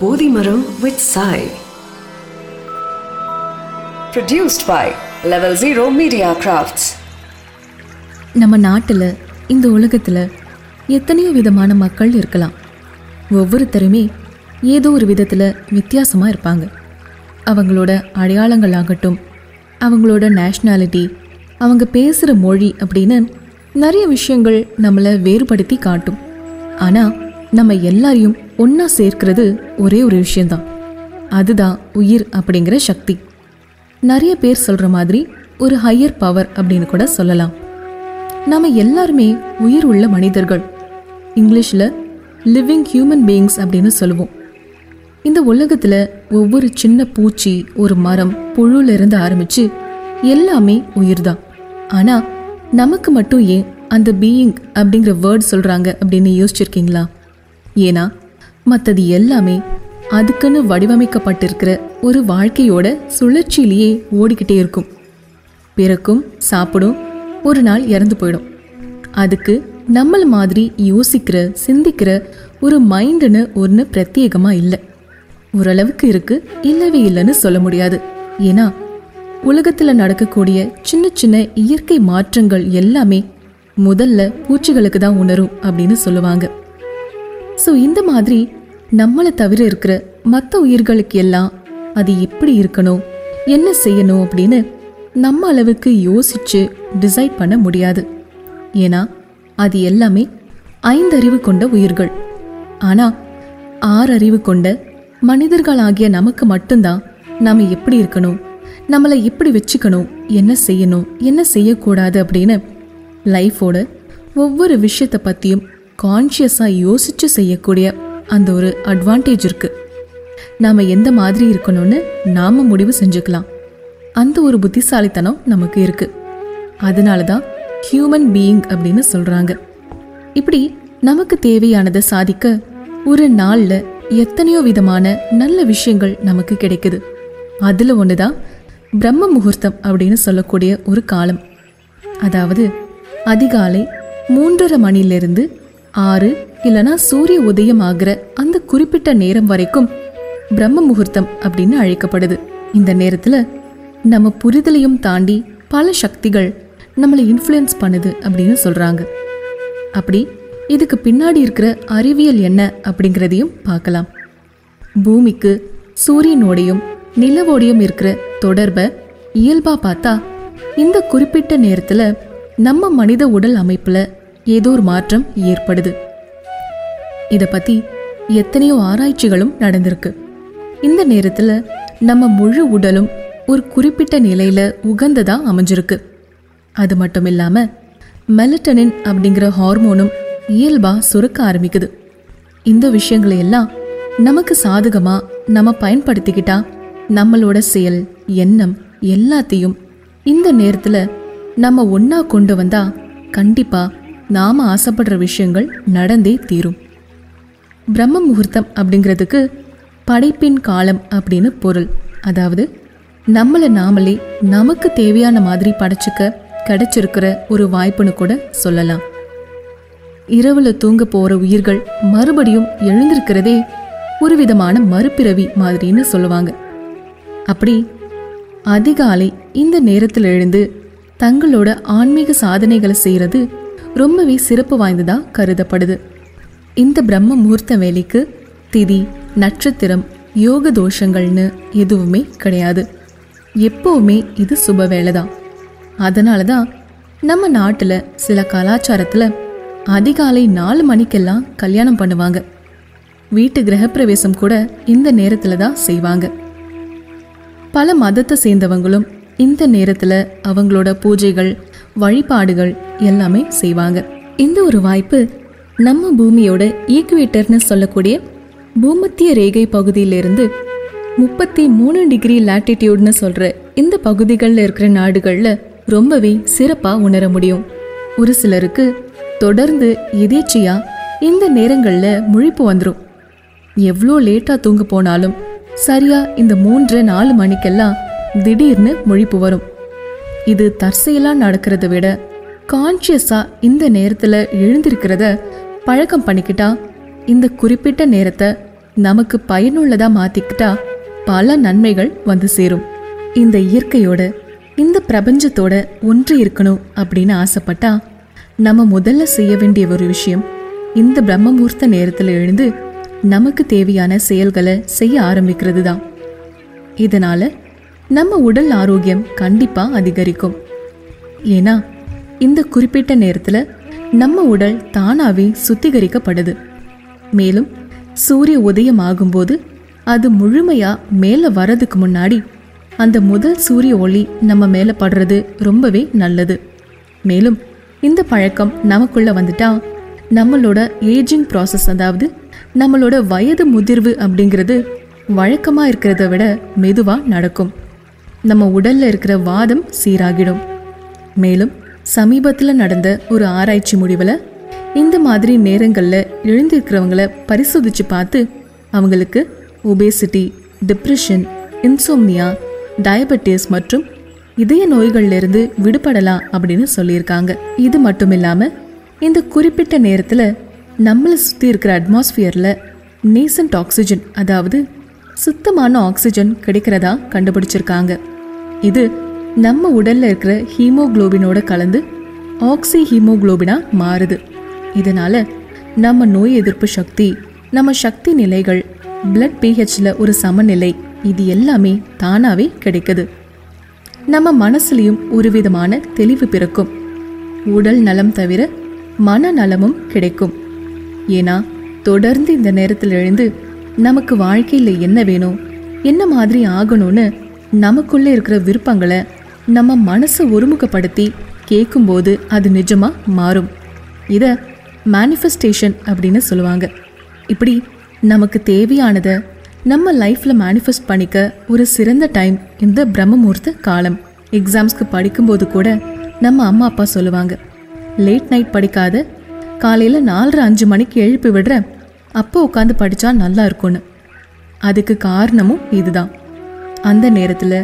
Bodhimaram with Sai. Produced by Level Zero Media Crafts. நம்ம நாட்டில் இந்த உலகத்தில் எத்தனையோ விதமான மக்கள் இருக்கலாம் ஒவ்வொருத்தருமே ஏதோ ஒரு விதத்தில் வித்தியாசமாக இருப்பாங்க அவங்களோட அடையாளங்கள் ஆகட்டும் அவங்களோட நேஷ்னாலிட்டி அவங்க பேசுகிற மொழி அப்படின்னு நிறைய விஷயங்கள் நம்மளை வேறுபடுத்தி காட்டும் ஆனால் நம்ம எல்லாரையும் ஒன்றா சேர்க்கிறது ஒரே ஒரு விஷயந்தான் அதுதான் உயிர் அப்படிங்கிற சக்தி. நிறைய பேர் சொல்கிற மாதிரி ஒரு ஹையர் பவர் அப்படின்னு கூட சொல்லலாம். நம்ம எல்லாருமே உயிர் உள்ள மனிதர்கள். இங்கிலீஷில் லிவிங் ஹியூமன் பீயிங்ஸ் அப்படின்னு சொல்லுவோம். இந்த உலகத்தில் ஒவ்வொரு சின்ன பூச்சி ஒரு மரம் புழுலேருந்து இருந்து எல்லாமே உயிர் தான் ஆனால் நமக்கு மட்டும் ஏன் அந்த பீயிங் அப்படிங்கிற வேர்ட் சொல்கிறாங்க அப்படின்னு யோசிச்சிருக்கீங்களா? ஏன்னா மற்றது எல்லாமே அதுக்குன்னு வடிவமைக்கப்பட்டிருக்கிற ஒரு வாழ்க்கையோட சுழற்சியிலேயே ஓடிக்கிட்டே இருக்கும். பிறக்கும் சாப்பிடும் ஒரு நாள் இறந்து போயிடும். அதுக்கு நம்மள மாதிரி யோசிக்கிற சிந்திக்கிற ஒரு மைண்டுன்னு ஒன்று பிரத்யேகமாக இல்லை. ஓரளவுக்கு இருக்கு இல்லவே இல்லைன்னு சொல்ல முடியாது. ஏன்னா உலகத்தில் நடக்கக்கூடிய சின்ன சின்ன இயற்கை மாற்றங்கள் எல்லாமே முதல்ல பூச்சிகளுக்கு தான் உணரும் அப்படின்னு சொல்லுவாங்க. ஸோ இந்த மாதிரி நம்மளை தவிர இருக்கிற மற்ற உயிர்களுக்கு எல்லாம் அது எப்படி இருக்கணும் என்ன செய்யணும் அப்படின்னு நம்ம அளவுக்கு யோசிச்சு டிசைட் பண்ண முடியாது. ஏன்னா அது எல்லாமே ஐந்தறிவு கொண்ட உயிர்கள். ஆனால் ஆறறிவு கொண்ட மனிதர்களாகிய நமக்கு மட்டும்தான் நாம் எப்படி இருக்கணும் நம்மளை எப்படி வச்சுக்கணும் என்ன செய்யணும் என்ன செய்யக்கூடாது அப்படின்னு லைஃபோட ஒவ்வொரு விஷயத்தை பற்றியும் கான்ஷியஸாக யோசிச்சு செய்யக்கூடிய அந்த ஒரு அட்வான்டேஜ் இருக்குது நாம் எந்த மாதிரி இருக்கணும்னு நாம் முடிவு செஞ்சுக்கலாம். அந்த ஒரு புத்திசாலித்தனம் நமக்கு இருக்குது அதனால தான் ஹியூமன் பீயிங் அப்படின்னு சொல்கிறாங்க இப்படி நமக்கு தேவையானதை சாதிக்க ஒரு நாளில் எத்தனையோ விதமான நல்ல விஷயங்கள் நமக்கு கிடைக்குது. அதில் ஒன்று தான் பிரம்ம முகூர்த்தம் அப்படின்னு சொல்லக்கூடிய ஒரு காலம். அதாவது அதிகாலை மூன்றரை மணிலிருந்து ஆறு இல்லனா சூரிய உதயம் ஆகிற அந்த குறிப்பிட்ட நேரம் வரைக்கும் பிரம்ம முகூர்த்தம் அப்படின்னு அழைக்கப்படுது. இந்த நேரத்தில் நம்ம புரிதலையும் தாண்டி பல சக்திகள் நம்மளை இன்ஃப்ளூயன்ஸ் பண்ணுது அப்படின்னு சொல்கிறாங்க அப்படி இதுக்கு பின்னாடி இருக்கிற அறிவியல் என்ன அப்படிங்கிறதையும் பார்க்கலாம். பூமிக்கு சூரியனோடையும் நிலவோடையும் இருக்கிற தொடர்பை இயல்பா பார்த்தா இந்த குறிப்பிட்ட நேரத்தில் நம்ம மனித உடல் அமைப்பில் ஏதோ ஒரு மாற்றம் ஏற்படுது. இதை பற்றி எத்தனையோ ஆராய்ச்சிகளும் நடந்திருக்கு. இந்த நேரத்தில் நம்ம முழு உடலும் ஒரு குறிப்பிட்ட நிலையில் உகந்ததாக அமைஞ்சிருக்கு. அது மட்டும் இல்லாமல் மெலட்டனின் அப்படிங்கிற ஹார்மோனும் இயல்பாக சுருக்க ஆரம்பிக்குது. இந்த விஷயங்களை எல்லாம் நமக்கு சாதகமாக நம்ம பயன்படுத்திக்கிட்டா நம்மளோட செயல் எண்ணம் எல்லாத்தையும் இந்த நேரத்தில் நம்ம ஒன்றா கொண்டு வந்தால் கண்டிப்பாக நாம் ஆசைப்படுற விஷயங்கள் நடந்தே தீரும். பிரம்ம முகூர்த்தம் அப்படிங்கிறதுக்கு படைப்பின் காலம் அப்படின்னு பொருள். அதாவது நம்மளை நாமளே நமக்கு தேவையான மாதிரி படைச்சிக்க கிடைச்சிருக்கிற ஒரு வாய்ப்புன்னு கூட சொல்லலாம். இரவில் தூங்க போகிற உயிர்கள் மறுபடியும் எழுந்திருக்கிறதே ஒரு விதமான மறுபிறவி மாதிரின்னு சொல்லுவாங்க. அப்படி அதிகாலை இந்த நேரத்தில் எழுந்து தங்களோட ஆன்மீக சாதனைகளை செய்கிறது ரொம்பவே சிறப்பு வாய்ந்ததாக கருதப்படுது. இந்த பிரம்ம முகூர்த்த வேலைக்கு திதி நட்சத்திரம் யோக தோஷங்கள்னு எதுவுமே கிடையாது. எப்போவுமே இது சுப வேலை தான் அதனால தான் நம்ம நாட்டில் சில கலாச்சாரத்தில் அதிகாலை நாலு மணிக்கெல்லாம் கல்யாணம் பண்ணுவாங்க. வீட்டு கிரகப்பிரவேசம் கூட இந்த நேரத்தில் தான் செய்வாங்க. பல மதத்தை சேர்ந்தவங்களும் இந்த நேரத்தில் அவங்களோட பூஜைகள் வழிபாடுகள் எல்லாமே செய்வாங்க. இந்த ஒரு வாய்ப்பு நம்ம பூமியோட ஈக்குவேட்டர்னு சொல்லக்கூடிய பூமத்திய ரேகை பகுதியிலிருந்து முப்பத்தி மூணு டிகிரி லாட்டிடியூட்னு சொல்கிற இந்த பகுதிகளில் இருக்கிற நாடுகளில் ரொம்பவே சிறப்பாக உணர முடியும். ஒரு சிலருக்கு தொடர்ந்து எதேச்சியாக இந்த நேரங்களில் முழிப்பு வந்துடும் எவ்வளோ லேட்டாக தூங்க போனாலும் சரியாக இந்த மூன்று நாலு மணிக்கெல்லாம் திடீர்னு முழிப்பு வரும். இது தற்செயலாக நடக்கிறத விட கான்ஷியஸாக இந்த நேரத்தில் எழுந்திருக்கிறத பழக்கம் பண்ணிக்கிட்டா இந்த குறிப்பிட்ட நேரத்தை நமக்கு பயனுள்ளதாக மாற்றிக்கிட்டா பல நன்மைகள் வந்து சேரும். இந்த இயற்கையோட இந்த பிரபஞ்சத்தோட ஒன்று இருக்கணும் அப்படின்னு ஆசைப்பட்டா நம்ம முதல்ல செய்ய வேண்டிய ஒரு விஷயம் இந்த பிரம்மமூர்த்த நேரத்தில் எழுந்து நமக்கு தேவையான செயல்களை செய்ய ஆரம்பிக்கிறது தான் இதனால் நம்ம உடல் ஆரோக்கியம் கண்டிப்பாக அதிகரிக்கும். ஏன்னா இந்த குறிப்பிட்ட நேரத்தில் நம்ம உடல் தானாவே சுத்திகரிக்கப்படுது. மேலும் சூரிய உதயம் ஆகும்போது அது முழுமையாக மேலே வரதுக்கு முன்னாடி அந்த முதல் சூரிய ஒளி நம்ம மேலே படுறது ரொம்பவே நல்லது. மேலும் இந்த பழக்கம் நமக்குள்ளே வந்துட்டா நம்மளோட ஏஜிங் ப்ராசஸ் அதாவது நம்மளோட வயது முதிர்வு அப்படிங்கிறது வழக்கமாக இருக்கிறத விட மெதுவாக நடக்கும். நம்ம உடலில் இருக்கிற வாதம் சீராகிடும். மேலும் சமீபத்தில் நடந்த ஒரு ஆராய்ச்சி முடிவில் இந்த மாதிரி நேரங்களில் எழுந்திருக்கிறவங்கள பரிசோதிச்சு பார்த்து அவங்களுக்கு ஒபேசிட்டி டிப்ரெஷன் இன்சோம்னியா டயபெட்டிஸ் மற்றும் இதய நோய்கள்லேருந்து விடுபடலாம் அப்படின்னு சொல்லியிருக்காங்க. இது மட்டும் இல்லாமல் இந்த குறிப்பிட்ட நேரத்தில் நம்மளை சுற்றி இருக்கிற அட்மாஸ்ஃபியரில் நேசன்ட் ஆக்சிஜன் அதாவது சுத்தமான ஆக்சிஜன் கிடைக்கிறதா கண்டுபிடிச்சிருக்காங்க. இது நம்ம உடலில் இருக்கிற ஹீமோக்ளோபினோட கலந்து ஆக்சி ஹீமோக்ளோபினாக மாறுது. இதனால் நம்ம நோய் எதிர்ப்பு சக்தி நம்ம சக்தி நிலைகள் பிளட் பிஹெச்சில் ஒரு சமநிலை இது எல்லாமே தானாகவே கிடைக்குது. நம்ம மனசுலேயும் ஒரு விதமான தெளிவு பிறக்கும். உடல் நலம் தவிர மனநலமும் கிடைக்கும். ஏன்னா தொடர்ந்து இந்த நேரத்தில் எழுந்து நமக்கு வாழ்க்கையில் என்ன வேணும் என்ன மாதிரி ஆகணும்னு நமக்குள்ளே இருக்கிற விருப்பங்களை நம்ம மனசை ஒருமுகப்படுத்தி கேட்கும்போது அது நிஜமாக மாறும். இதை மேனிஃபெஸ்டேஷன் அப்படின்னு சொல்லுவாங்க. இப்படி நமக்கு தேவையானதை நம்ம லைஃப்பில் மேனிஃபெஸ்ட் பண்ணிக்க ஒரு சிறந்த டைம் இந்த பிரம்மமூர்த்த காலம். எக்ஸாம்ஸ்க்கு படிக்கும்போது கூட நம்ம அம்மா அப்பா சொல்லுவாங்க. லேட் நைட் படிக்காத காலையில் நாலரை அஞ்சு மணிக்கு எழுப்பி விடுற அப்போ உட்காந்து படித்தா நல்லா இருக்கும்னு. அதுக்கு காரணமும் இதுதான். அந்த நேரத்தில்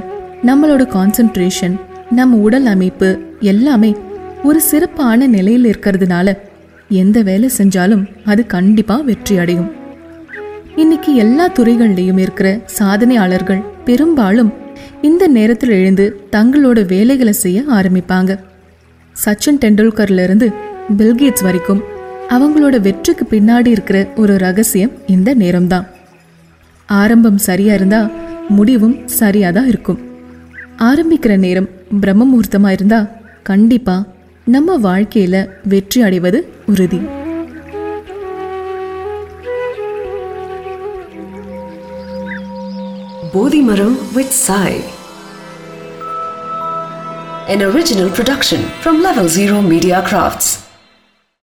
நம்மளோட கான்சென்ட்ரேஷன் நம்ம உடல் அமைப்பு எல்லாமே ஒரு சிறப்பான நிலையில் இருக்கிறதுனால எந்த வேலை செஞ்சாலும் அது கண்டிப்பாக வெற்றி அடையும். இன்னைக்கு எல்லா துறைகள்லையும் இருக்கிற சாதனையாளர்கள் பெரும்பாலும் இந்த நேரத்தில் எழுந்து தங்களோட வேலைகளை செய்ய ஆரம்பிப்பாங்க. சச்சின் டெண்டுல்கர்லேருந்து பில்கேட்ஸ் வரைக்கும் அவங்களோட வெற்றிக்கு பின்னாடி இருக்கிற ஒரு ரகசியம் இந்த நேரம்தான். ஆரம்பம் சரியா இருந்தா முடிவும் சரியாக தான் இருக்கும். ஆரம்பிக்கிற நேரம் பிரம்ம முகூர்த்தமா இருந்தா கண்டிப்பா நம்ம வாழ்க்கையில வெற்றி அடைவது உறுதி Bodhimaram with Sai. An original production from Level Zero Media Crafts.